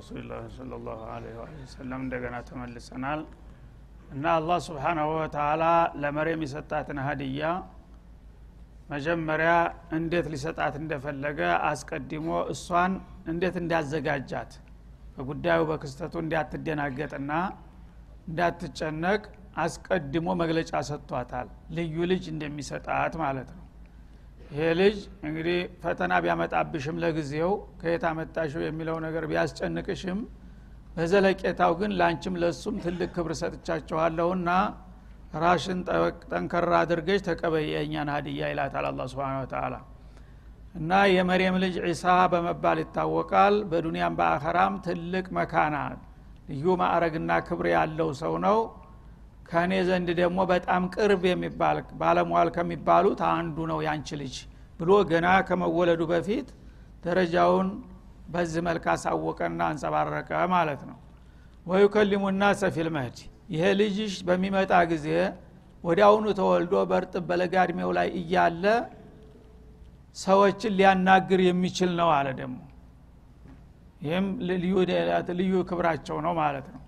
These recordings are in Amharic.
ሰላቱ ወሰላሙ አላ ረሱሊላህ ለ ላሁ ወሰለም እንደገና ተመልሰናል። እና አላህ ስብሓናሁ ወተላ ለመሬም የሰጣትን ሀዲያ መጀመሪያ እንዴት ሊሰጣት እንደፈለገ አስቀድሞ እሷን እንዴት እንዳዘጋጃት በጉዳዩ በክስተቱ እንዳትደናገጥና እንዳትጨነቅ አስቀድሞ መግለጫ ሰጥቷታል። ልዩ ልጅ እንደሚሰጣት ማለት ነው ይሄ ልጅ እንግዲህ ፈተና ቢያመጣብሽም ለጊዜው ከየት አመጣሽው የሚለው ነገር ቢያስጨንቅሽም በዘለቄታው ግን ለአንቺም ለሱም ትልቅ ክብር ሰጥቻችኋለሁና ራሽን ጠንከራ አድርገሽ ተቀበይ የእኛን ሀዲያ ይላታል አላ ስብን ተላ እና የመርየም ልጅ ዒሳ በመባል ይታወቃል። በዱንያም በአኸራም ትልቅ መካና ልዩ ማዕረግና ክብር ያለው ሰው ነው ከእኔ ዘንድ ደግሞ በጣም ቅርብ የሚባል ባለሟል ከሚባሉት አንዱ ነው ያንቺ ልጅ ብሎ ገና ከመወለዱ በፊት ደረጃውን በዚህ መልክ አሳወቀና አንጸባረቀ ማለት ነው። ወዩከሊሙ ናሰ ፊል መህድ ይሄ ልጅሽ በሚመጣ ጊዜ ወዲያውኑ ተወልዶ በእርጥብ በለጋ እድሜው ላይ እያለ ሰዎችን ሊያናግር የሚችል ነው አለ ደግሞ። ይህም ልዩ ክብራቸው ነው ማለት ነው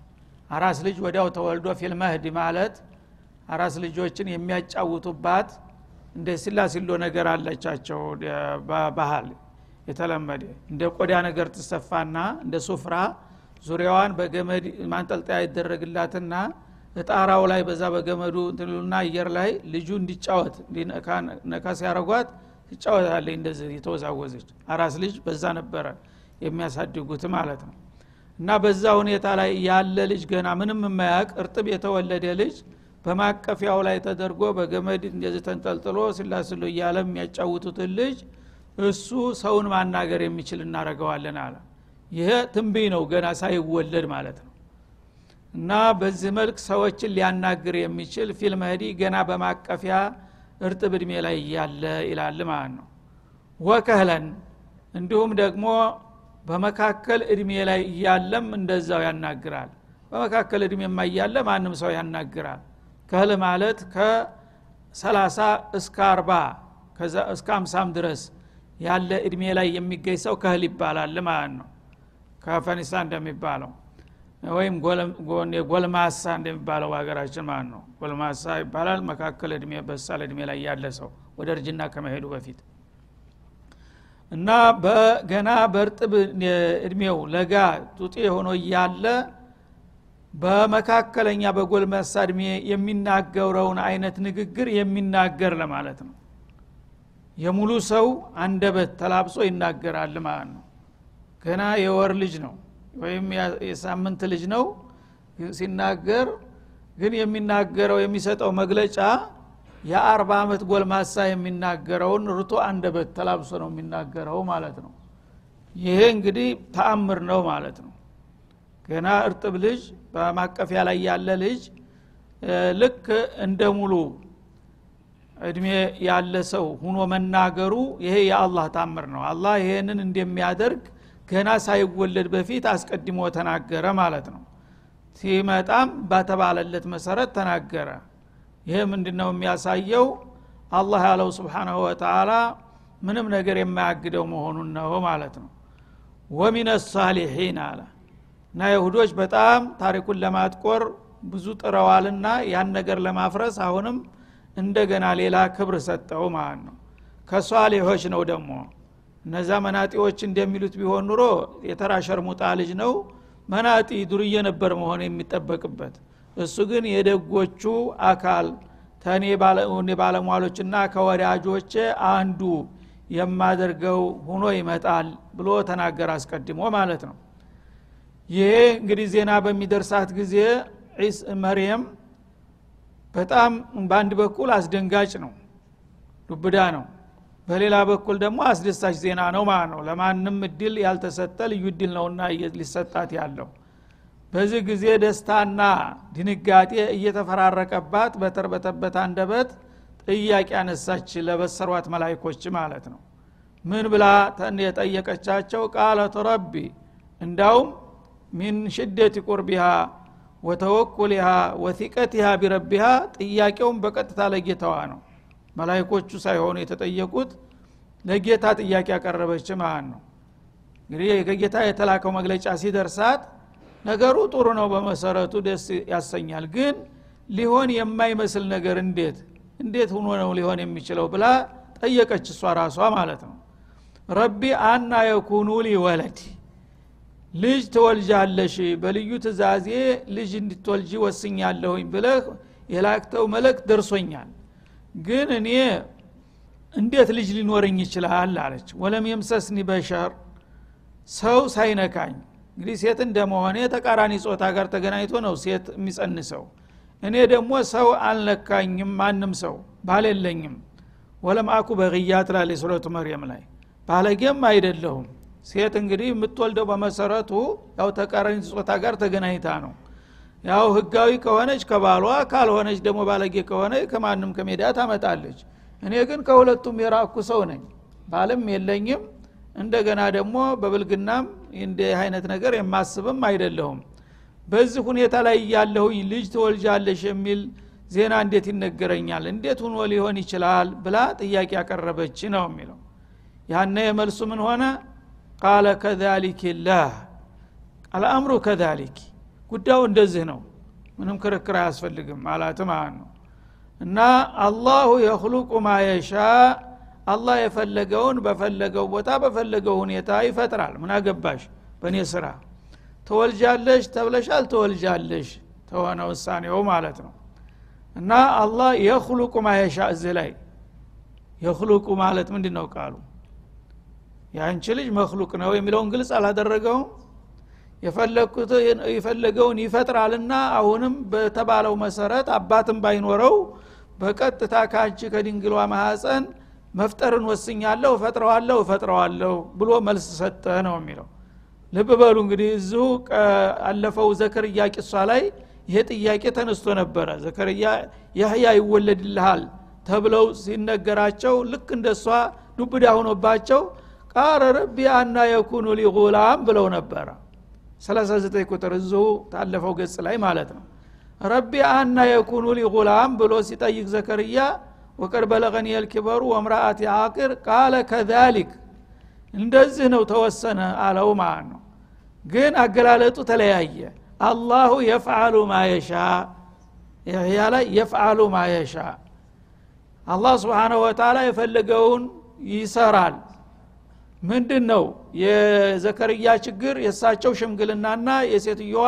አራስ ልጅ ወዲያው ተወልዶ ፊልመህድ ማለት አራስ ልጆችን የሚያጫውቱባት እንደ ሲላ ሲሎ ነገር አለቻቸው። ባህል የተለመደ እንደ ቆዳ ነገር ትሰፋና እንደ ሱፍራ ዙሪያዋን በገመድ ማንጠልጠያ ይደረግላትና እጣራው ላይ በዛ በገመዱ እንትሉና አየር ላይ ልጁ እንዲጫወት ነካ ሲያረጓት ትጫወታለች። እንደዚህ የተወዛወዘች አራስ ልጅ በዛ ነበረ የሚያሳድጉት ማለት ነው እና በዛ ሁኔታ ላይ ያለ ልጅ ገና ምንም የማያቅ እርጥብ የተወለደ ልጅ በማቀፊያው ላይ ተደርጎ በገመድ እንደዚህ ተንጠልጥሎ ስላስሎ እያለ የሚያጫውቱትን ልጅ እሱ ሰውን ማናገር የሚችል እናደረገዋለን አለ። ይሄ ትንብይ ነው ገና ሳይወለድ ማለት ነው። እና በዚህ መልክ ሰዎችን ሊያናግር የሚችል ፊልም ገና በማቀፊያ እርጥብ እድሜ ላይ እያለ ይላል ማለት ነው። ወከህለን እንዲሁም ደግሞ በመካከል እድሜ ላይ እያለም እንደዛው ያናግራል። በመካከል እድሜ እያለ ማንም ሰው ያናግራል። ከህል ማለት ከሰላሳ እስከ አርባ እስከ አምሳም ድረስ ያለ እድሜ ላይ የሚገኝ ሰው ከህል ይባላል ማለት ነው። ከፈኒሳ እንደሚባለው ወይም ጎልማሳ እንደሚባለው ሀገራችን ማለት ነው። ጎልማሳ ይባላል። መካከል እድሜ በሳል እድሜ ላይ ያለ ሰው ወደ እርጅና ከመሄዱ በፊት እና በገና በእርጥብ እድሜው ለጋ ጡጤ ሆኖ እያለ በመካከለኛ በጎልማሳ እድሜ የሚናገረውን አይነት ንግግር የሚናገር ለማለት ነው። የሙሉ ሰው አንደበት ተላብሶ ይናገራል ማለት ነው። ገና የወር ልጅ ነው ወይም የሳምንት ልጅ ነው ሲናገር ግን የሚናገረው የሚሰጠው መግለጫ የአርባ ዓመት ጎልማሳ የሚናገረውን ርቶ አንደበት ተላብሶ ነው የሚናገረው ማለት ነው። ይሄ እንግዲህ ተአምር ነው ማለት ነው። ገና እርጥብ ልጅ በማቀፊያ ላይ ያለ ልጅ ልክ እንደ ሙሉ እድሜ ያለ ሰው ሁኖ መናገሩ ይሄ የአላህ ታምር ነው። አላህ ይሄንን እንደሚያደርግ ገና ሳይወለድ በፊት አስቀድሞ ተናገረ ማለት ነው። ሲመጣም ባተባለለት መሰረት ተናገረ ይሄ ምንድነው የሚያሳየው? አላህ ያለው ስብሓናሁ ወተላ ምንም ነገር የማያግደው መሆኑን ነው ማለት ነው። ወሚን ሳሊሒን አለ። እና ይሁዶች በጣም ታሪኩን ለማጥቆር ብዙ ጥረዋልና ያን ነገር ለማፍረስ አሁንም እንደገና ሌላ ክብር ሰጠው ማለት ነው። ከሷሊሖች ነው ደግሞ። እነዛ መናጢዎች እንደሚሉት ቢሆን ኑሮ የተራ ሸርሙጣ ልጅ ነው። መናጢ ዱርዬ ነበር መሆን የሚጠበቅበት እሱ ግን የደጎቹ አካል ተኔ ባለሟሎችና ከወዳጆች አንዱ የማደርገው ሁኖ ይመጣል ብሎ ተናገር አስቀድሞ ማለት ነው። ይሄ እንግዲህ ዜና በሚደርሳት ጊዜ መርየም በጣም በአንድ በኩል አስደንጋጭ ነው ዱብዳ ነው። በሌላ በኩል ደግሞ አስደሳች ዜና ነው ማለት ነው። ለማንም እድል ያልተሰጠ ልዩ እድል ነውና ሊሰጣት ያለው በዚህ ጊዜ ደስታና ድንጋጤ እየተፈራረቀባት በተርበተበት አንደበት ጥያቄ አነሳች ለበሰሯት መላይኮች ማለት ነው። ምን ብላ የጠየቀቻቸው ቃለት ረቢ እንዳውም ሚን ሽደት ቁርቢሃ ወተወኩሊሃ ወቲቀቲሃ ቢረቢሃ ጥያቄውን በቀጥታ ለጌታዋ ነው። መላይኮቹ ሳይሆኑ የተጠየቁት ለጌታ ጥያቄ ያቀረበች ማለት ነው? እንግዲህ ከጌታ የተላከው መግለጫ ሲደርሳት ነገሩ ጥሩ ነው በመሰረቱ ደስ ያሰኛል። ግን ሊሆን የማይመስል ነገር እንዴት እንዴት ሆኖ ነው ሊሆን የሚችለው ብላ ጠየቀች እሷ ራሷ ማለት ነው። ረቢ አና የኩኑ ወለድ ልጅ ትወልጃለሽ በልዩ ትእዛዜ ልጅ እንድትወልጂ ወስኛለሁኝ ብለህ የላክተው መልእክት ደርሶኛል። ግን እኔ እንዴት ልጅ ሊኖረኝ ይችላል አለች። ወለም የምሰስኒ በሸር ሰው ሳይነካኝ እንግዲህ ሴት እንደመሆኔ ተቃራኒ ጾታ ጋር ተገናኝቶ ነው ሴት የሚጸንሰው። እኔ ደግሞ ሰው አልነካኝም ማንም ሰው ባል የለኝም። ወለም አኩ በቅያ ትላለች ሱረቱ መርየም ላይ። ባለጌም አይደለሁም። ሴት እንግዲህ የምትወልደው በመሰረቱ ያው ተቃራኒ ጾታ ጋር ተገናኝታ ነው። ያው ህጋዊ ከሆነች ከባሏ ካልሆነች ደግሞ ባለጌ ከሆነ ከማንም ከሜዳ ታመጣለች። እኔ ግን ከሁለቱም የራኩ ሰው ነኝ። ባልም የለኝም። እንደገና ደግሞ በብልግናም እንደ አይነት ነገር የማስብም አይደለሁም። በዚህ ሁኔታ ላይ ያለሁኝ ልጅ ትወልጃለሽ የሚል ዜና እንዴት ይነገረኛል? እንዴት ሁኖ ሊሆን ይችላል? ብላ ጥያቄ ያቀረበች ነው የሚለው። ያነ የመልሱ ምን ሆነ? ቃለ ከዛሊክ ላህ። አልአምሩ ከዛሊክ። ጉዳዩ እንደዚህ ነው። ምንም ክርክር አያስፈልግም አላት ማለት ነው። እና አላሁ የክሉቁ ማየሻ አላህ የፈለገውን በፈለገው ቦታ በፈለገው ሁኔታ ይፈጥራል። ምን አገባሽ? በእኔ ስራ ተወልጃለሽ ተብለሻል ተወልጃለሽ ተሆነ ውሳኔው ማለት ነው። እና አላህ የክሉቁ ማየሻ እዚህ ላይ የክሉቁ ማለት ምንድን ነው ቃሉ? የአንቺ ልጅ መክሉቅ ነው የሚለውን ግልጽ አላደረገውም። የፈለገውን ይፈጥራልና አሁንም በተባለው መሰረት አባትም ባይኖረው በቀጥታ ከአንቺ ከድንግሏ ማሐፀን መፍጠርን ወስኛለሁ እፈጥረዋለሁ እፈጥረዋለሁ ብሎ መልስ ሰጠ ነው የሚለው። ልብ በሉ እንግዲህ እዚሁ አለፈው ዘከርያ ቂሷ ላይ ይሄ ጥያቄ ተነስቶ ነበረ። ዘከርያ ያህያ ይወለድልሃል ተብለው ሲነገራቸው ልክ እንደሷ ዱብዳ ሆኖባቸው ቃረ ረቢ አና የኩኑ ሊ ጉላም ብለው ነበረ። 39 ቁጥር እዚሁ ታለፈው ገጽ ላይ ማለት ነው። ረቢ አና የኩኑ ሊ ጉላም ብሎ ሲጠይቅ ዘከርያ ወቀድ በለቀኒ የልኪበሩ ወምራአት አቅር ቃለ ከዛሊክ እንደዚህ ነው ተወሰነ አለው ማለት ነው። ግን አገላለጡ ተለያየ። አላሁ የፍዓሉ ማየሻ ይህያ ላይ የፍዓሉ ማየሻ አላህ ስብሓነሁ ወተላ የፈለገውን ይሰራል። ምንድን ነው የዘከርያ ችግር የእሳቸው ሽምግልናና የሴትዮዋ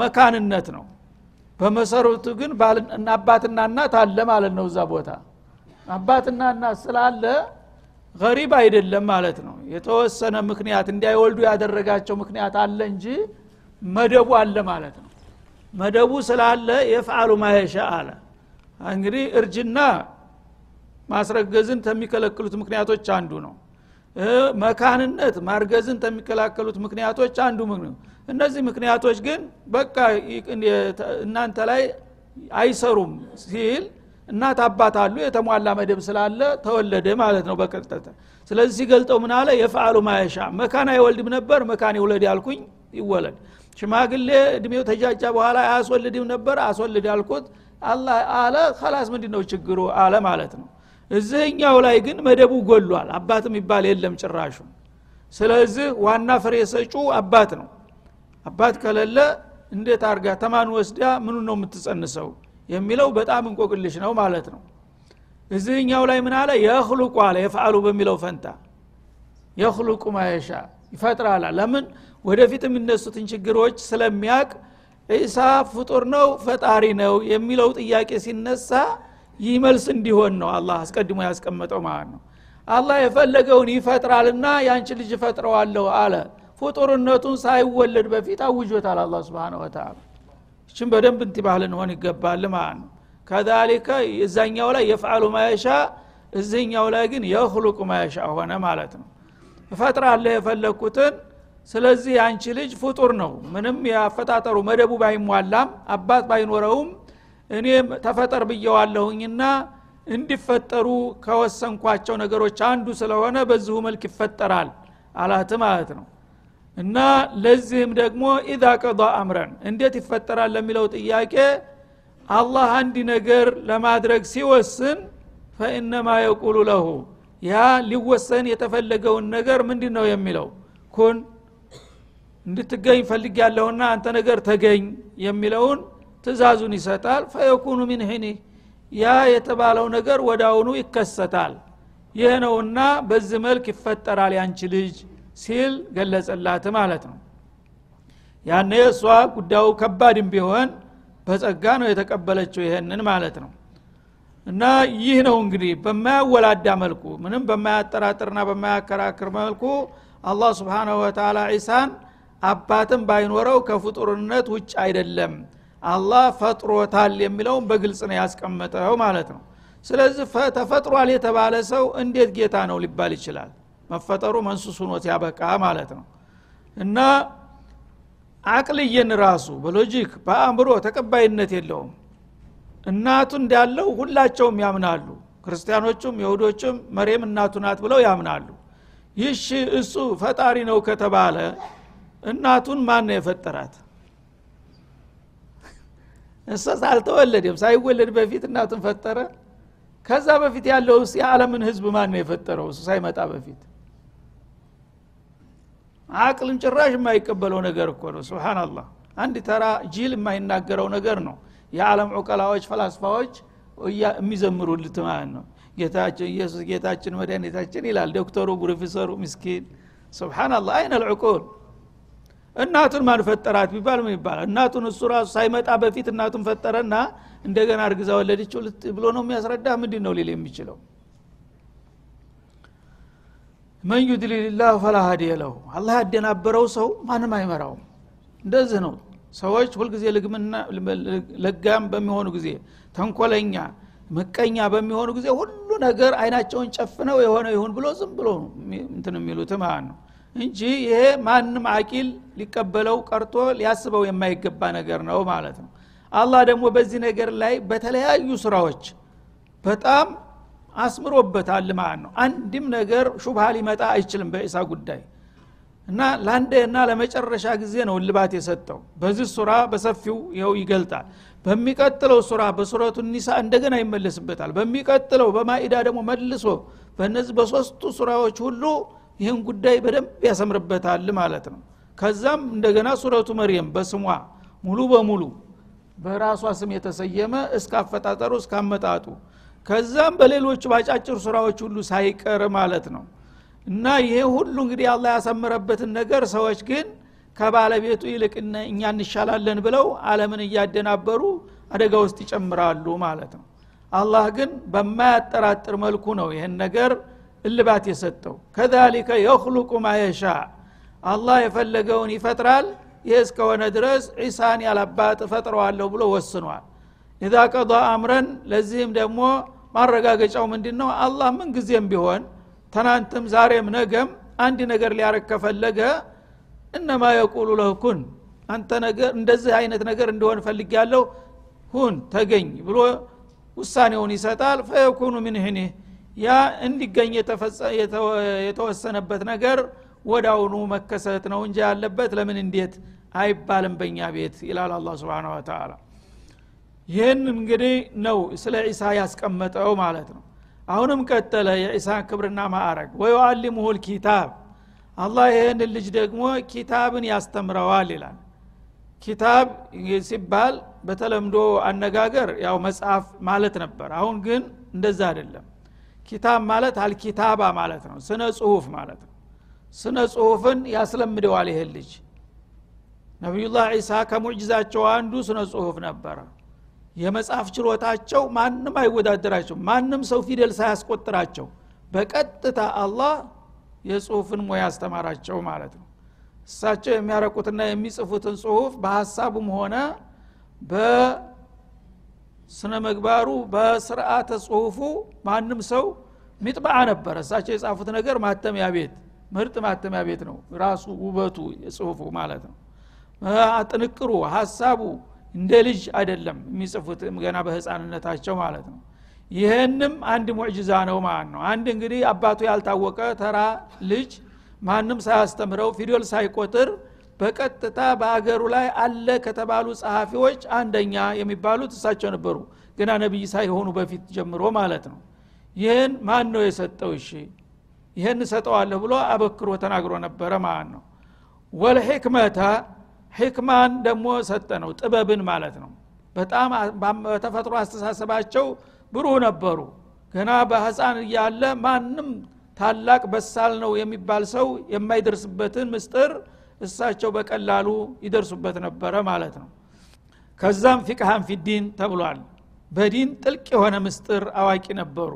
መካንነት ነው በመሰረቱ ግን አባትና እናት አለ ማለት ነው እዛ ቦታ። አባትና እናት ስላለ ገሪብ አይደለም ማለት ነው። የተወሰነ ምክንያት እንዳይወልዱ ያደረጋቸው ምክንያት አለ እንጂ መደቡ አለ ማለት ነው። መደቡ ስላለ የፍአሉ ማየሻ አለ። እንግዲህ እርጅና ማስረገዝን ከሚከለክሉት ምክንያቶች አንዱ ነው መካንነት ማርገዝን ከሚከላከሉት ምክንያቶች አንዱ ምክንያት እነዚህ ምክንያቶች ግን በቃ እናንተ ላይ አይሰሩም ሲል እናት አባት አሉ የተሟላ መደብ ስላለ ተወለደ ማለት ነው በቀጥታ ስለዚህ ሲገልጠው ምን አለ? የፈአሉ ማየሻ መካን አይወልድም ነበር መካን ይውለድ ያልኩኝ ይወለድ። ሽማግሌ እድሜው ተጃጃ በኋላ አያስወልድም ነበር አስወልድ ያልኩት አላ አለ ከላስ ምንድ ነው ችግሩ? አለ ማለት ነው እዚህኛው ላይ ግን መደቡ ጎሏል። አባት የሚባል የለም ጭራሹ። ስለዚህ ዋና ፍሬ ሰጩ አባት ነው። አባት ከሌለ እንዴት አርጋ ተማን ወስዳ ምኑ ነው የምትጸንሰው የሚለው በጣም እንቆቅልሽ ነው ማለት ነው። እዚህኛው ላይ ምን አለ? የክሉቁ አለ የፍአሉ በሚለው ፈንታ። የክሉቁ ማየሻ ይፈጥራል። ለምን? ወደፊት የሚነሱትን ችግሮች ስለሚያቅ ዒሳ ፍጡር ነው ፈጣሪ ነው የሚለው ጥያቄ ሲነሳ ይህ መልስ እንዲሆን ነው አላህ አስቀድሞ ያስቀመጠው ማለት ነው። አላህ የፈለገውን ይፈጥራልና ያንቺ ልጅ ፈጥረዋለሁ አለ። ፍጡርነቱን ሳይወለድ በፊት አውጆታል አላ ስብን ወተላ እችም በደንብ እንትባህ ልንሆን ይገባል ማለት ነው። ከዛሊከ እዛኛው ላይ የፍዓሉ ማየሻ እዚህኛው ላይ ግን የክሉቁ ማየሻ ሆነ ማለት ነው። እፈጥራለህ የፈለግኩትን ስለዚህ የአንቺ ልጅ ፍጡር ነው። ምንም ያፈጣጠሩ መደቡ ባይሟላም አባት ባይኖረውም እኔ ተፈጠር ብየዋለሁኝና እንዲፈጠሩ ከወሰንኳቸው ነገሮች አንዱ ስለሆነ በዚሁ መልክ ይፈጠራል አላት ማለት ነው። እና ለዚህም ደግሞ ኢዛ ቀض አምረን እንዴት ይፈጠራል ለሚለው ጥያቄ አላህ አንድ ነገር ለማድረግ ሲወስን ፈኢነማ የቁሉ ለሁ ያ ሊወሰን የተፈለገውን ነገር ምንድ ነው የሚለው? ኩን እንድትገኝ ፈልግ ያለውና አንተ ነገር ተገኝ የሚለውን ትእዛዙን ይሰጣል። ፈየኩኑ ሚን ያ የተባለው ነገር አሁኑ ይከሰታል። ይህ ነውና በዚህ መልክ ይፈጠራል ያንቺ ልጅ ሲል ገለጸላት ማለት ነው። ያኔ እሷ ጉዳዩ ከባድም ቢሆን በጸጋ ነው የተቀበለችው ይሄንን ማለት ነው። እና ይህ ነው እንግዲህ በማያወላዳ መልኩ ምንም በማያጠራጥርና በማያከራክር መልኩ አላህ ስብሓናሁ ወተላ ዒሳን አባትም ባይኖረው ከፍጡርነት ውጭ አይደለም አላህ ፈጥሮታል የሚለውን በግልጽ ነው ያስቀመጠው ማለት ነው። ስለዚህ ተፈጥሯል የተባለ ሰው እንዴት ጌታ ነው ሊባል ይችላል? መፈጠሩ መንሱስ ሆኖ ሲያበቃ ማለት ነው። እና አቅልየን ራሱ በሎጂክ በአእምሮ ተቀባይነት የለውም። እናቱ እንዳለው ሁላቸውም ያምናሉ። ክርስቲያኖቹም የሁዶችም መሬም እናቱ ናት ብለው ያምናሉ። ይሽ እሱ ፈጣሪ ነው ከተባለ እናቱን ማን ነው የፈጠራት እሷስ አልተወለደም ሳይወለድ በፊት እናቱን ፈጠረ። ከዛ በፊት ያለው ውስጥ የዓለምን ህዝብ ማን ነው የፈጠረው? እሱ ሳይመጣ በፊት አቅልን ጭራሽ የማይቀበለው ነገር እኮ ነው። ስብናላህ አንድ ተራ ጂል የማይናገረው ነገር ነው። የዓለም ዑቀላዎች ፈላስፋዎች የሚዘምሩልት ማለት ነው። ጌታችን ኢየሱስ ጌታችን መድኃኒታችን ይላል ዶክተሩ ፕሮፌሰሩ ምስኪን። ስብናላህ አይነ ልዕቁል እናቱን ማን ፈጠራት ቢባል ምን ይባላል? እናቱን እሱ ራሱ ሳይመጣ በፊት እናቱን ፈጠረና እንደገና እርግዛ ወለደችው ብሎ ነው የሚያስረዳ። ምንድን ነው ሊል የሚችለው? መን ዩድሊልላህ ፈላ ሀዲየ ለሁ። አላህ ያደናበረው ሰው ማንም አይመራውም። እንደዚህ ነው። ሰዎች ሁልጊዜ ልግምና ለጋም በሚሆኑ ጊዜ ተንኮለኛ ምቀኛ በሚሆኑ ጊዜ ሁሉ ነገር አይናቸውን ጨፍነው የሆነ ይሁን ብሎ ዝም ብሎ እንትን የሚሉት ማለት ነው እንጂ ይሄ ማንም አቂል ሊቀበለው ቀርቶ ሊያስበው የማይገባ ነገር ነው ማለት ነው። አላህ ደግሞ በዚህ ነገር ላይ በተለያዩ ስራዎች በጣም አስምሮበታል ማለት ነው። አንድም ነገር ሹብሃ ሊመጣ አይችልም በኢሳ ጉዳይ እና ለአንዴና ለመጨረሻ ጊዜ ነው እልባት የሰጠው። በዚህ ሱራ በሰፊው ይኸው ይገልጣል። በሚቀጥለው ሱራ በሱረቱ ኒሳ እንደገና ይመለስበታል። በሚቀጥለው በማኢዳ ደግሞ መልሶ በእነዚህ በሶስቱ ሱራዎች ሁሉ ይህን ጉዳይ በደንብ ያሰምርበታል ማለት ነው። ከዛም እንደገና ሱረቱ መርየም በስሟ ሙሉ በሙሉ በራሷ ስም የተሰየመ እስከ አፈጣጠሩ እስከ አመጣጡ ከዛም በሌሎቹ ባጫጭር ሱራዎች ሁሉ ሳይቀር ማለት ነው። እና ይሄ ሁሉ እንግዲህ አላህ ያሰመረበትን ነገር ሰዎች ግን ከባለቤቱ ይልቅ እኛ እንሻላለን ብለው አለምን እያደናበሩ አደጋ ውስጥ ይጨምራሉ ማለት ነው። አላህ ግን በማያጠራጥር መልኩ ነው ይህን ነገር እልባት የሰጠው ከዛሊከ የክሉቁ ማየሻ አላህ የፈለገውን ይፈጥራል ይህ እስከሆነ ድረስ ዒሳን ያላባት እፈጥረዋለሁ ብሎ ወስኗል ኢዛ ቀض አምረን ለዚህም ደግሞ ማረጋገጫው ምንድን ነው አላህ ምን ጊዜም ቢሆን ትናንትም ዛሬም ነገም አንድ ነገር ሊያረግ ከፈለገ እነማ የቁሉ ለህ ኩን አንተ ነገር እንደዚህ አይነት ነገር እንደሆን ፈልግ ያለው ሁን ተገኝ ብሎ ውሳኔውን ይሰጣል ፈየኩኑ ምን ህኒህ ያ እንዲገኝ የተወሰነበት ነገር ወዳውኑ መከሰት ነው እንጂ ያለበት ለምን እንዴት አይባልም በእኛ ቤት ይላል አላ ስብን ወተላ ይህን እንግዲህ ነው ስለ ዒሳ ያስቀመጠው ማለት ነው። አሁንም ቀጠለ የዒሳ ክብርና ማዕረግ። ወዩአሊሙሁ ልኪታብ። አላህ ይህን ልጅ ደግሞ ኪታብን ያስተምረዋል ይላል። ኪታብ ሲባል በተለምዶ አነጋገር ያው መጽሐፍ ማለት ነበር። አሁን ግን እንደዛ አይደለም ኪታብ ማለት አልኪታባ ማለት ነው። ስነ ጽሁፍ ማለት ነው። ስነ ጽሁፍን ያስለምደዋል ይሄን ልጅ። ነቢዩላህ ዒሳ ከሙዕጅዛቸው አንዱ ስነ ጽሁፍ ነበረ። የመጽሐፍ ችሎታቸው ማንም አይወዳደራቸው ማንም ሰው ፊደል ሳያስቆጥራቸው በቀጥታ አላህ የጽሁፍን ሙያ ያስተማራቸው ማለት ነው። እሳቸው የሚያረቁትና የሚጽፉትን ጽሁፍ በሀሳቡም ሆነ በስነ ምግባሩ በስርአተ ጽሁፉ ማንም ሰው ሚጥባዓ ነበረ። እሳቸው የጻፉት ነገር ማተሚያ ቤት ምርጥ ማተሚያ ቤት ነው። ራሱ ውበቱ የጽሁፉ ማለት ነው። ጥንቅሩ ሀሳቡ እንደ ልጅ አይደለም የሚጽፉት ገና በህፃንነታቸው ማለት ነው። ይህንም አንድ ሙዕጅዛ ነው ማለት ነው። አንድ እንግዲህ አባቱ ያልታወቀ ተራ ልጅ ማንም ሳያስተምረው ፊደል ሳይቆጥር በቀጥታ በአገሩ ላይ አለ ከተባሉ ጸሐፊዎች አንደኛ የሚባሉት እሳቸው ነበሩ። ገና ነቢይ ሳይሆኑ በፊት ጀምሮ ማለት ነው። ይህን ማን ነው የሰጠው? እሺ ይህን እሰጠዋለሁ ብሎ አበክሮ ተናግሮ ነበረ ማለት ነው። ወልሕክመተ ሕክማን ደግሞ ሰጠ ነው ጥበብን ማለት ነው። በጣም በተፈጥሮ አስተሳሰባቸው ብሩህ ነበሩ። ገና በህፃን እያለ ማንም ታላቅ በሳል ነው የሚባል ሰው የማይደርስበትን ምስጥር እሳቸው በቀላሉ ይደርሱበት ነበረ ማለት ነው። ከዛም ፊቅሃን ፊዲን ተብሏል። በዲን ጥልቅ የሆነ ምስጥር አዋቂ ነበሩ።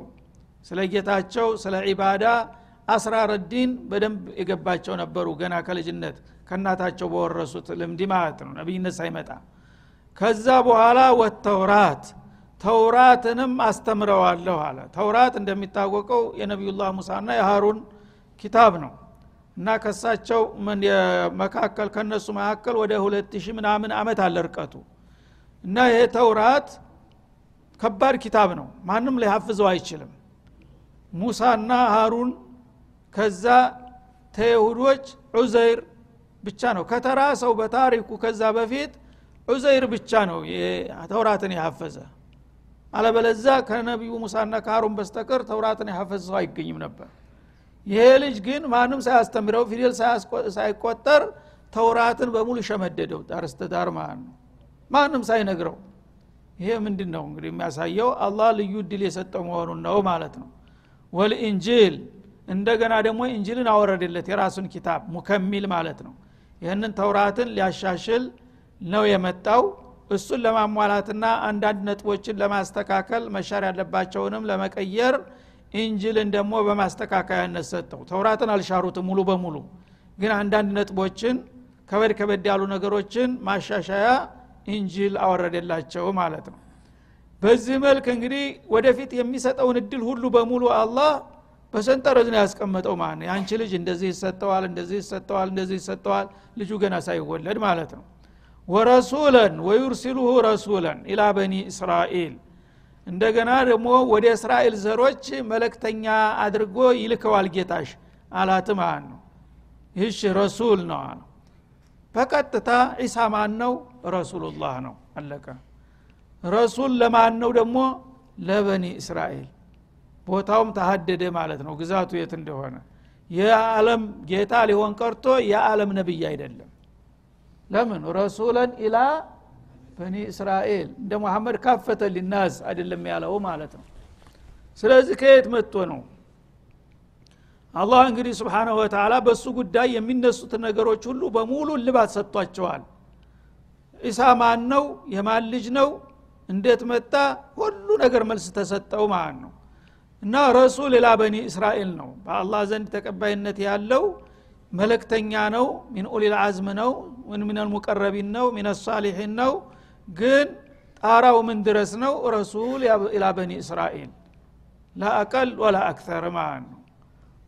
ስለ ጌታቸው ስለ ዒባዳ አስራረ ዲን በደንብ የገባቸው ነበሩ። ገና ከልጅነት ከእናታቸው በወረሱት ልምድ ማለት ነው። ነቢይነት ሳይመጣ ከዛ በኋላ ወተውራት ተውራትንም አስተምረዋለሁ አለ። ተውራት እንደሚታወቀው የነቢዩላህ ሙሳና የሃሩን ኪታብ ነው እና ከሳቸው መካከል ከነሱ መካከል ወደ ሁለት ሺህ ምናምን አመት አለ ርቀቱ። እና ይሄ ተውራት ከባድ ኪታብ ነው። ማንም ሊሀፍዘው አይችልም። ሙሳና ሃሩን ከዛ ተይሁዶች ዑዘይር ብቻ ነው። ከተራ ሰው በታሪኩ ከዛ በፊት ዑዘይር ብቻ ነው ተውራትን የሀፈዘ አለበለዛ ከነቢዩ ሙሳና ከሃሩን በስተቀር ተውራትን የሀፈዘ ሰው አይገኝም ነበር ይሄ ልጅ ግን ማንም ሳያስተምረው ፊደል ሳይቆጠር ተውራትን በሙሉ ሸመደደው። ዳርስተዳር ዳር ማለት ነው ማንም ሳይነግረው። ይሄ ምንድን ነው እንግዲህ የሚያሳየው? አላህ ልዩ እድል የሰጠው መሆኑን ነው ማለት ነው። ወልኢንጂል እንደገና ደግሞ ኢንጂልን አወረደለት የራሱን ኪታብ ሙከሚል ማለት ነው። ይህንን ተውራትን ሊያሻሽል ነው የመጣው። እሱን ለማሟላትና አንዳንድ ነጥቦችን ለማስተካከል መሻር ያለባቸውንም ለመቀየር ኢንጅልን ደግሞ በማስተካከያነት ሰጠው። ተውራትን አልሻሩትም ሙሉ በሙሉ። ግን አንዳንድ ነጥቦችን ከበድ ከበድ ያሉ ነገሮችን ማሻሻያ ኢንጂል አወረደላቸው ማለት ነው። በዚህ መልክ እንግዲህ ወደፊት የሚሰጠውን እድል ሁሉ በሙሉ አላህ በሰንጠረዝ ነው ያስቀመጠው ማለት ነው። የአንቺ ልጅ እንደዚህ ይሰጠዋል እንደዚህ ይሰጠዋል እንደዚህ ይሰጠዋል ልጁ ገና ሳይወለድ ማለት ነው። ወረሱለን ወዩርሲሉሁ ረሱለን ኢላ በኒ እስራኤል እንደገና ደግሞ ወደ እስራኤል ዘሮች መለክተኛ አድርጎ ይልከዋል ጌታሽ አላት ማለት ነው ይህሽ ረሱል ነው አለ በቀጥታ ዒሳ ማን ነው ረሱሉላህ ነው። አለቀ። ረሱል ለማን ነው ደግሞ? ለበኒ እስራኤል። ቦታውም ተሀደደ ማለት ነው። ግዛቱ የት እንደሆነ። የዓለም ጌታ ሊሆን ቀርቶ የዓለም ነቢይ አይደለም። ለምን? ረሱለን ኢላ በኒ እስራኤል እንደ መሐመድ ካፈተ ሊናስ አይደለም ያለው ማለት ነው። ስለዚህ ከየት መጥቶ ነው? አላህ እንግዲህ ስብሓናሁ ወተላ በእሱ ጉዳይ የሚነሱትን ነገሮች ሁሉ በሙሉ ልባት ሰጥቷቸዋል። ኢሳ ማን ነው? የማን ልጅ ነው? እንዴት መጣ? ሁሉ ነገር መልስ ተሰጠው ማለት ነው። እና رسول إلى بني إسرائيل ነው። በአላህ ዘንድ ተቀባይነት ያለው መልክተኛ ነው። من أولي العزم ነው። من المقربين ነው። من الصالحين ነው ግን ጣራው ምን ድረስ ነው? رسول إلى بني إسرائيل። لا أقل ولا أكثر ማለት ነው።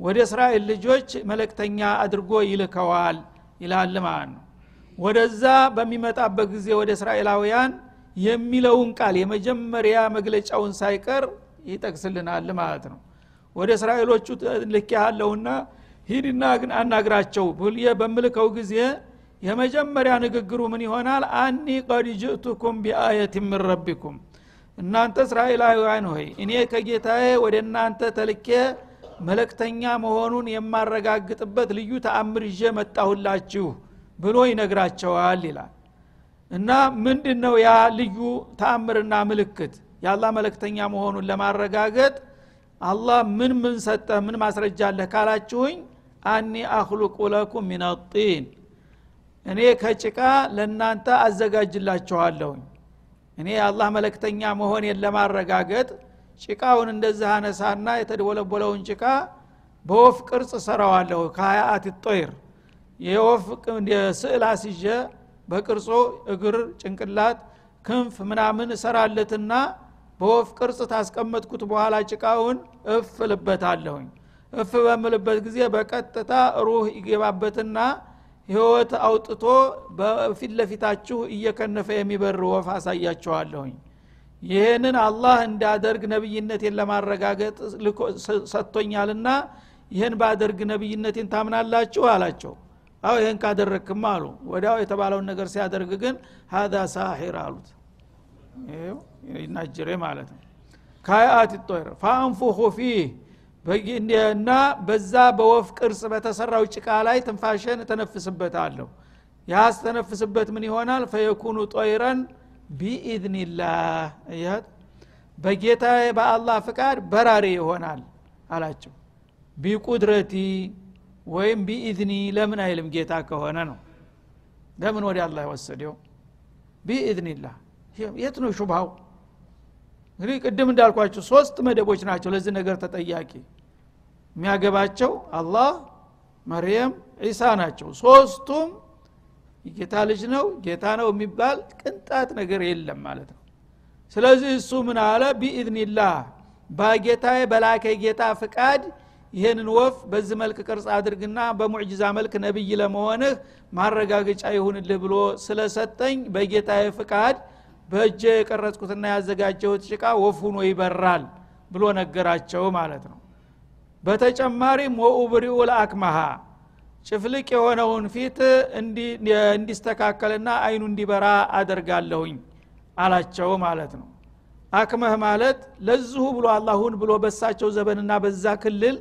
ወደ እስራኤል ልጆች መልክተኛ አድርጎ ይልከዋል ይላል ማለት ነው። ወደዛ በሚመጣበት ጊዜ ወደ እስራኤላውያን የሚለውን ቃል የመጀመሪያ መግለጫውን ሳይቀር ይጠቅስልናል ማለት ነው። ወደ እስራኤሎቹ ልክ ያለውና ሂድና ግን አናግራቸው ብልየ በምልከው ጊዜ የመጀመሪያ ንግግሩ ምን ይሆናል? አኒ ቀድ ጅእቱኩም ቢአየት ምን ረቢኩም። እናንተ እስራኤላውያን ሆይ እኔ ከጌታዬ ወደ እናንተ ተልኬ መለክተኛ መሆኑን የማረጋግጥበት ልዩ ተአምር ይዤ መጣሁላችሁ ብሎ ይነግራቸዋል ይላል። እና ምንድን ነው ያ ልዩ ተአምርና ምልክት? የአላህ መለክተኛ መሆኑን ለማረጋገጥ አላህ ምን ምን ሰጠ? ምን ማስረጃ አለህ ካላችሁኝ አኒ አክሉቁ ለኩም ሚን ጢን እኔ ከጭቃ ለእናንተ አዘጋጅላችኋለሁኝ። እኔ የአላህ መለክተኛ መሆኔን ለማረጋገጥ ጭቃውን እንደዚህ አነሳና የተደወለቦለውን ጭቃ በወፍ ቅርጽ ሰራዋለሁ ከሀያአት ጦይር የወፍ ስዕል አስይዤ በቅርጾ እግር ጭንቅላት ክንፍ ምናምን እሰራለትና በወፍ ቅርጽ ታስቀመጥኩት በኋላ ጭቃውን እፍ ልበታለሁኝ እፍ በምልበት ጊዜ በቀጥታ ሩህ ይገባበትና ህይወት አውጥቶ በፊት ለፊታችሁ እየከነፈ የሚበር ወፍ አሳያችኋለሁኝ። ይህንን አላህ እንዳደርግ ነቢይነቴን ለማረጋገጥ ሰጥቶኛልና ይህን ባደርግ ነቢይነቴን ታምናላችሁ አላቸው። አው ይህን ካደረግክም አሉ። ወዲያው የተባለውን ነገር ሲያደርግ ግን ሀዛ ሳሒር አሉት። ይናጅሬ ማለት ነው። ከአያት ጦይር ፋአንፉሁ ፊህ እና በዛ በወፍ ቅርጽ በተሰራው ጭቃ ላይ ትንፋሸን እተነፍስበታለሁ። ያስተነፍስበት ምን ይሆናል? ፈየኩኑ ጦይረን ቢኢዝኒላህ። በጌታ በአላህ ፍቃድ በራሪ ይሆናል አላቸው። ቢቁድረቲ ወይም ቢኢዝኒ ለምን አይልም? ጌታ ከሆነ ነው። ለምን ወደ አላህ የወሰደው? ቢኢዝኒላህ። የት ነው ሹብሃው እንግዲህ ቅድም እንዳልኳቸው ሶስት መደቦች ናቸው ለዚህ ነገር ተጠያቂ። የሚያገባቸው አላህ መርየም ዒሳ ናቸው። ሶስቱም ጌታ ልጅ ነው ጌታ ነው የሚባል ቅንጣት ነገር የለም ማለት ነው። ስለዚህ እሱ ምን አለ? ቢኢዝኒላህ በጌታዬ በላከ ጌታ ፍቃድ ይህንን ወፍ በዚህ መልክ ቅርጽ አድርግና በሙዕጅዛ መልክ ነቢይ ለመሆንህ ማረጋገጫ ይሁንልህ ብሎ ስለሰጠኝ በጌታዬ ፍቃድ በእጀ የቀረጽኩትና ያዘጋጀሁት ጭቃ ወፍ ሁኖ ይበራል ብሎ ነገራቸው ማለት ነው። በተጨማሪም ወኡብሪኡ ለአክመሃ ጭፍልቅ የሆነውን ፊት እንዲስተካከልና አይኑ እንዲበራ አደርጋለሁኝ አላቸው ማለት ነው። አክመህ ማለት ለዚሁ ብሎ አላሁን ብሎ በሳቸው ዘበንና በዛ ክልል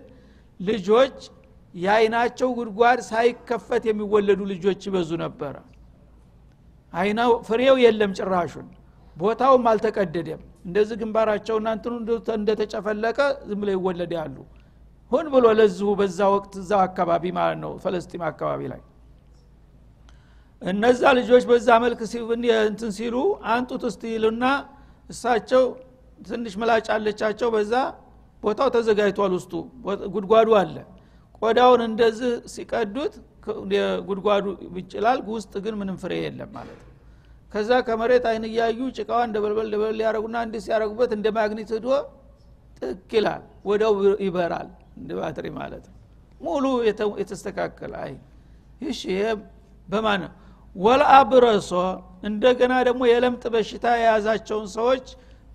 ልጆች የአይናቸው ጉድጓድ ሳይከፈት የሚወለዱ ልጆች ይበዙ ነበረ። አይናው ፍሬው የለም ጭራሹን ቦታውም አልተቀደደም። እንደዚህ ግንባራቸው እናንትኑ እንደተጨፈለቀ ዝም ብለው ይወለድ ያሉ ሁን ብሎ ለዚሁ በዛ ወቅት እዛው አካባቢ ማለት ነው ፈለስጢም አካባቢ ላይ። እነዛ ልጆች በዛ መልክ እንትን ሲሉ አንጡት እስቲ ይሉና እሳቸው ትንሽ ምላጭ አለቻቸው። በዛ ቦታው ተዘጋጅቷል ውስጡ ጉድጓዱ አለ። ቆዳውን እንደዚህ ሲቀዱት ጉድጓዱ ይችላል ውስጥ ግን ምንም ፍሬ የለም ማለት ነው ከዛ ከመሬት አይን እያዩ ጭቃዋ እንደ በልበል ደበል ሊያረጉና እንዲህ ሲያረጉበት እንደ ማግኒት ህዶ ጥቅ ይላል። ወደው ይበራል እንደ ባትሪ ማለት ነው። ሙሉ የተስተካከለ አይ ይሽ ይሄ በማን ወልአብረሶ። እንደገና ደግሞ የለምጥ በሽታ የያዛቸውን ሰዎች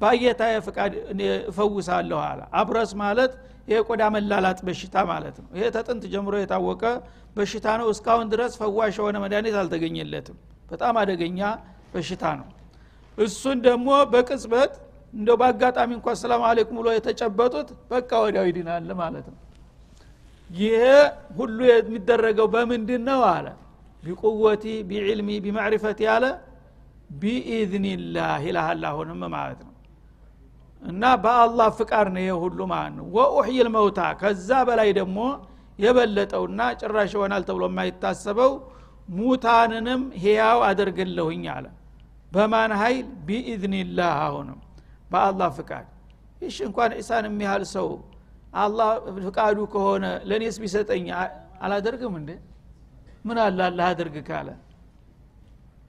ባየታ ፍቃድ እፈውሳለሁ አለ። አብረስ ማለት የቆዳ መላላጥ በሽታ ማለት ነው። ይሄ ተጥንት ጀምሮ የታወቀ በሽታ ነው። እስካሁን ድረስ ፈዋሽ የሆነ መድኃኒት አልተገኘለትም። በጣም አደገኛ በሽታ ነው። እሱን ደግሞ በቅጽበት እንደው በአጋጣሚ እንኳ ሰላም አሌኩም ብሎ የተጨበጡት በቃ ወዲያው ይድናል ማለት ነው። ይሄ ሁሉ የሚደረገው በምንድን ነው አለ። ቢቁወቲ ቢዕልሚ ቢማዕሪፈት ያለ ቢኢዝኒላህ ይልሃል አሁንም ማለት ነው። እና በአላህ ፍቃድ ነው ይሄ ሁሉ ማለት ነው። ወኡሕይል መውታ ከዛ በላይ ደግሞ የበለጠውና ጭራሽ ይሆናል ተብሎ የማይታሰበው ሙታንንም ህያው አደርግለሁኝ አለ። በማን ሀይል ቢኢዝኒላህ አሁንም በአላህ ፍቃድ። ይሽ እንኳን ኢሳን የሚያህል ሰው አላህ ፍቃዱ ከሆነ ለእኔስ ቢሰጠኝ አላደርግም እንዴ? ምን አለ አላህ አድርግ ካለ?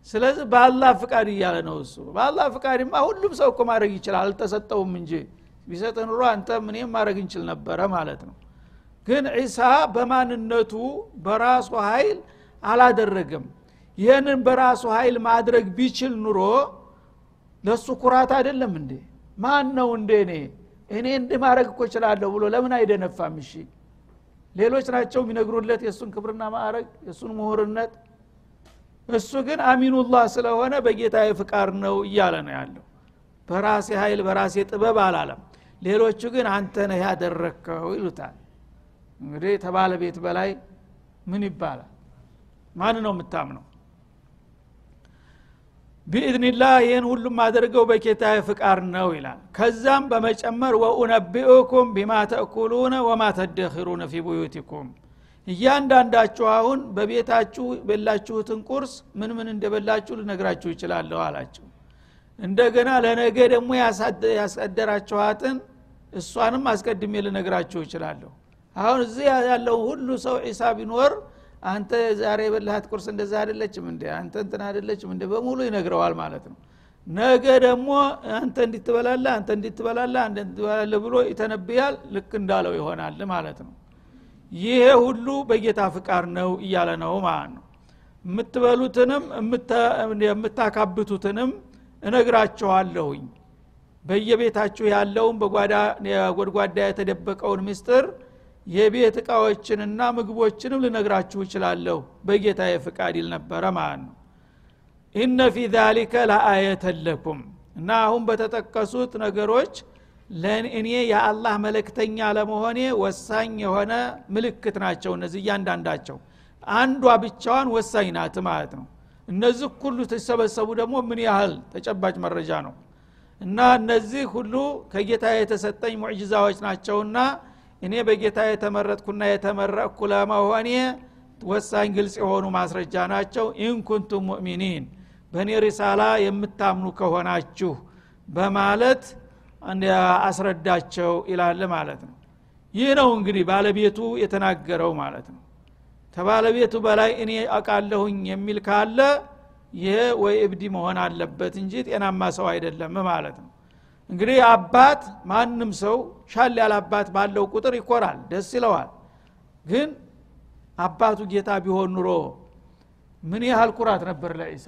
ስለዚህ በአላህ ፍቃድ እያለ ነው እሱ። በአላህ ፍቃድማ ሁሉም ሰው እኮ ማድረግ ይችላል። አልተሰጠውም እንጂ ቢሰጥ ኑሮ አንተ ምንም ማድረግ እንችል ነበረ ማለት ነው። ግን ዒሳ በማንነቱ በራሱ ኃይል አላደረገም። ይህንን በራሱ ኃይል ማድረግ ቢችል ኑሮ ለሱ ኩራት አይደለም እንዴ? ማን ነው እንደ እኔ? እኔ እንዲህ ማድረግ እኮ እችላለሁ ብሎ ለምን አይደነፋም? እሺ ሌሎች ናቸው የሚነግሩለት የእሱን ክብርና ማዕረግ የእሱን ምሁርነት። እሱ ግን አሚኑላህ ስለሆነ በጌታ ፍቃድ ነው እያለ ነው ያለው። በራሴ ኃይል በራሴ ጥበብ አላለም። ሌሎቹ ግን አንተ ነህ ያደረግከው ይሉታል። እንግዲህ ተባለቤት በላይ ምን ይባላል ማን ነው የምታምነው? ቢኢዝኒላህ ይህን ሁሉም አድርገው በጌታ ፍቃድ ነው ይላል። ከዛም በመጨመር ወኡነቢኡኩም ቢማ ተእኩሉነ ወማ ተደኪሩነ ፊ ቡዩቲኩም። እያንዳንዳችሁ አሁን በቤታችሁ በላችሁትን ቁርስ ምን ምን እንደበላችሁ ልነግራችሁ ይችላለሁ አላቸው። እንደገና ለነገ ደግሞ ያስቀደራችኋትን እሷንም አስቀድሜ ልነግራችሁ ይችላለሁ አሁን እዚህ ያለው ሁሉ ሰው ዒሳ ቢኖር አንተ ዛሬ የበላሃት ቁርስ እንደዛ አይደለችም እንደ አንተ እንትን አይደለችም እንደ በሙሉ ይነግረዋል ማለት ነው። ነገ ደግሞ አንተ እንዲትበላለ አንተ እንዲትበላለ አንተ እንዲትበላለ ብሎ ይተነብያል። ልክ እንዳለው ይሆናል ማለት ነው። ይሄ ሁሉ በጌታ ፍቃድ ነው እያለ ነው ማለት ነው። የምትበሉትንም የምታካብቱትንም እነግራቸዋለሁኝ። በየቤታችሁ ያለውን በጓድጓዳ የተደበቀውን ምስጥር የቤት እቃዎችንና ምግቦችንም ልነግራችሁ ይችላለሁ በጌታ ፍቃድ ይል ነበረ ማለት ነው። ኢነ ፊ ዛሊከ ለአየተን ለኩም። እና አሁን በተጠቀሱት ነገሮች እኔ የአላህ መለክተኛ ለመሆኔ ወሳኝ የሆነ ምልክት ናቸው እነዚህ እያንዳንዳቸው። አንዷ ብቻዋን ወሳኝ ናት ማለት ነው። እነዚህ ሁሉ ተሰበሰቡ ደግሞ ምን ያህል ተጨባጭ መረጃ ነው? እና እነዚህ ሁሉ ከጌታ የተሰጠኝ ሙዕጅዛዎች ናቸውና እኔ በጌታ የተመረጥኩና የተመረቅኩ ለመሆኔ ወሳኝ ግልጽ የሆኑ ማስረጃ ናቸው። ኢንኩንቱም ሙእሚኒን በእኔ ሪሳላ የምታምኑ ከሆናችሁ በማለት አስረዳቸው ይላል ማለት ነው። ይህ ነው እንግዲህ ባለቤቱ የተናገረው ማለት ነው። ከባለቤቱ በላይ እኔ አቃለሁኝ የሚል ካለ ይህ ወይ እብዲ መሆን አለበት እንጂ ጤናማ ሰው አይደለም ማለት ነው እንግዲህ አባት ማንም ሰው ሻል ያለ አባት ባለው ቁጥር ይኮራል ደስ ይለዋል። ግን አባቱ ጌታ ቢሆን ኑሮ ምን ያህል ኩራት ነበር ለኢሳ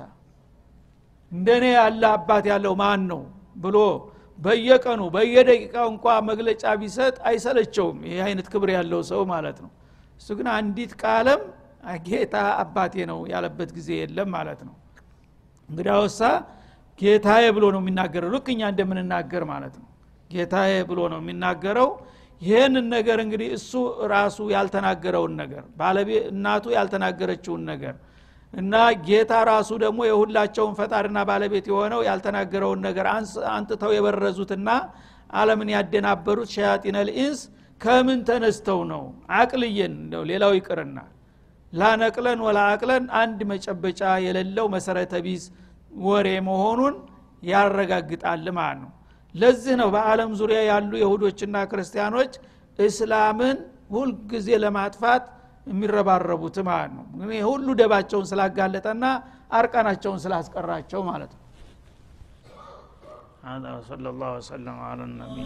እንደኔ ያለ አባት ያለው ማን ነው ብሎ በየቀኑ በየደቂቃው እንኳ መግለጫ ቢሰጥ አይሰለቸውም። ይህ አይነት ክብር ያለው ሰው ማለት ነው። እሱ ግን አንዲት ቃለም ጌታ አባቴ ነው ያለበት ጊዜ የለም ማለት ነው። እንግዲህ አወሳ ጌታዬ ብሎ ነው የሚናገረው። ልክ እኛ እንደምንናገር ማለት ነው። ጌታዬ ብሎ ነው የሚናገረው። ይህንን ነገር እንግዲህ እሱ ራሱ ያልተናገረውን ነገር ባለቤ እናቱ ያልተናገረችውን ነገር እና ጌታ ራሱ ደግሞ የሁላቸውን ፈጣሪና ባለቤት የሆነው ያልተናገረውን ነገር አንጥተው የበረዙትና አለምን ያደናበሩት ሸያጢን ልኢንስ ከምን ተነስተው ነው? አቅልየን እንደው ሌላው ይቅርና ላነቅለን ወላ አቅለን አንድ መጨበጫ የሌለው መሰረተ ቢስ ወሬ መሆኑን ያረጋግጣል ማለት ነው ለዚህ ነው በአለም ዙሪያ ያሉ የሁዶችና ክርስቲያኖች እስላምን ሁልጊዜ ለማጥፋት የሚረባረቡት ማለት ነው ሁሉ ደባቸውን ስላጋለጠና አርቀናቸውን ስላስቀራቸው ማለት ነው هذا وصلى الله وسلم على النبي